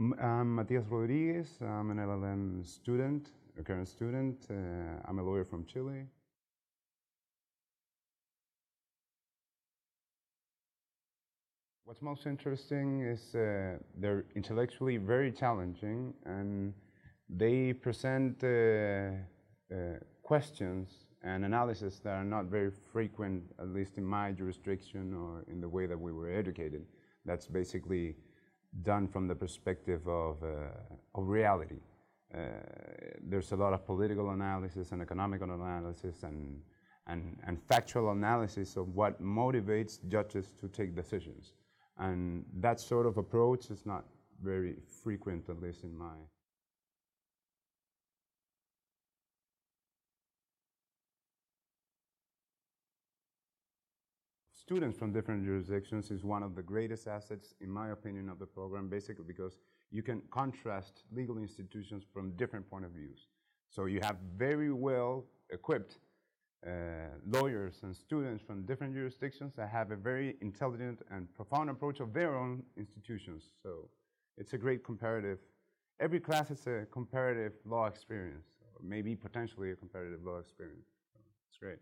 I'm Matias Rodriguez. I'm an LLM student, a current student. Uh, I'm a lawyer from Chile. What's most interesting is uh, they're intellectually very challenging and they present uh, uh, questions and analysis that are not very frequent, at least in my jurisdiction or in the way that we were educated. That's basically done from the perspective of, uh, of reality. Uh, there's a lot of political analysis and economical analysis and, and, and factual analysis of what motivates judges to take decisions. And that sort of approach is not very frequent, at least in my students from different jurisdictions is one of the greatest assets, in my opinion, of the program, basically because you can contrast legal institutions from different point of views. So you have very well equipped uh, lawyers and students from different jurisdictions that have a very intelligent and profound approach of their own institutions. So it's a great comparative. Every class is a comparative law experience, or maybe potentially a comparative law experience. So it's great.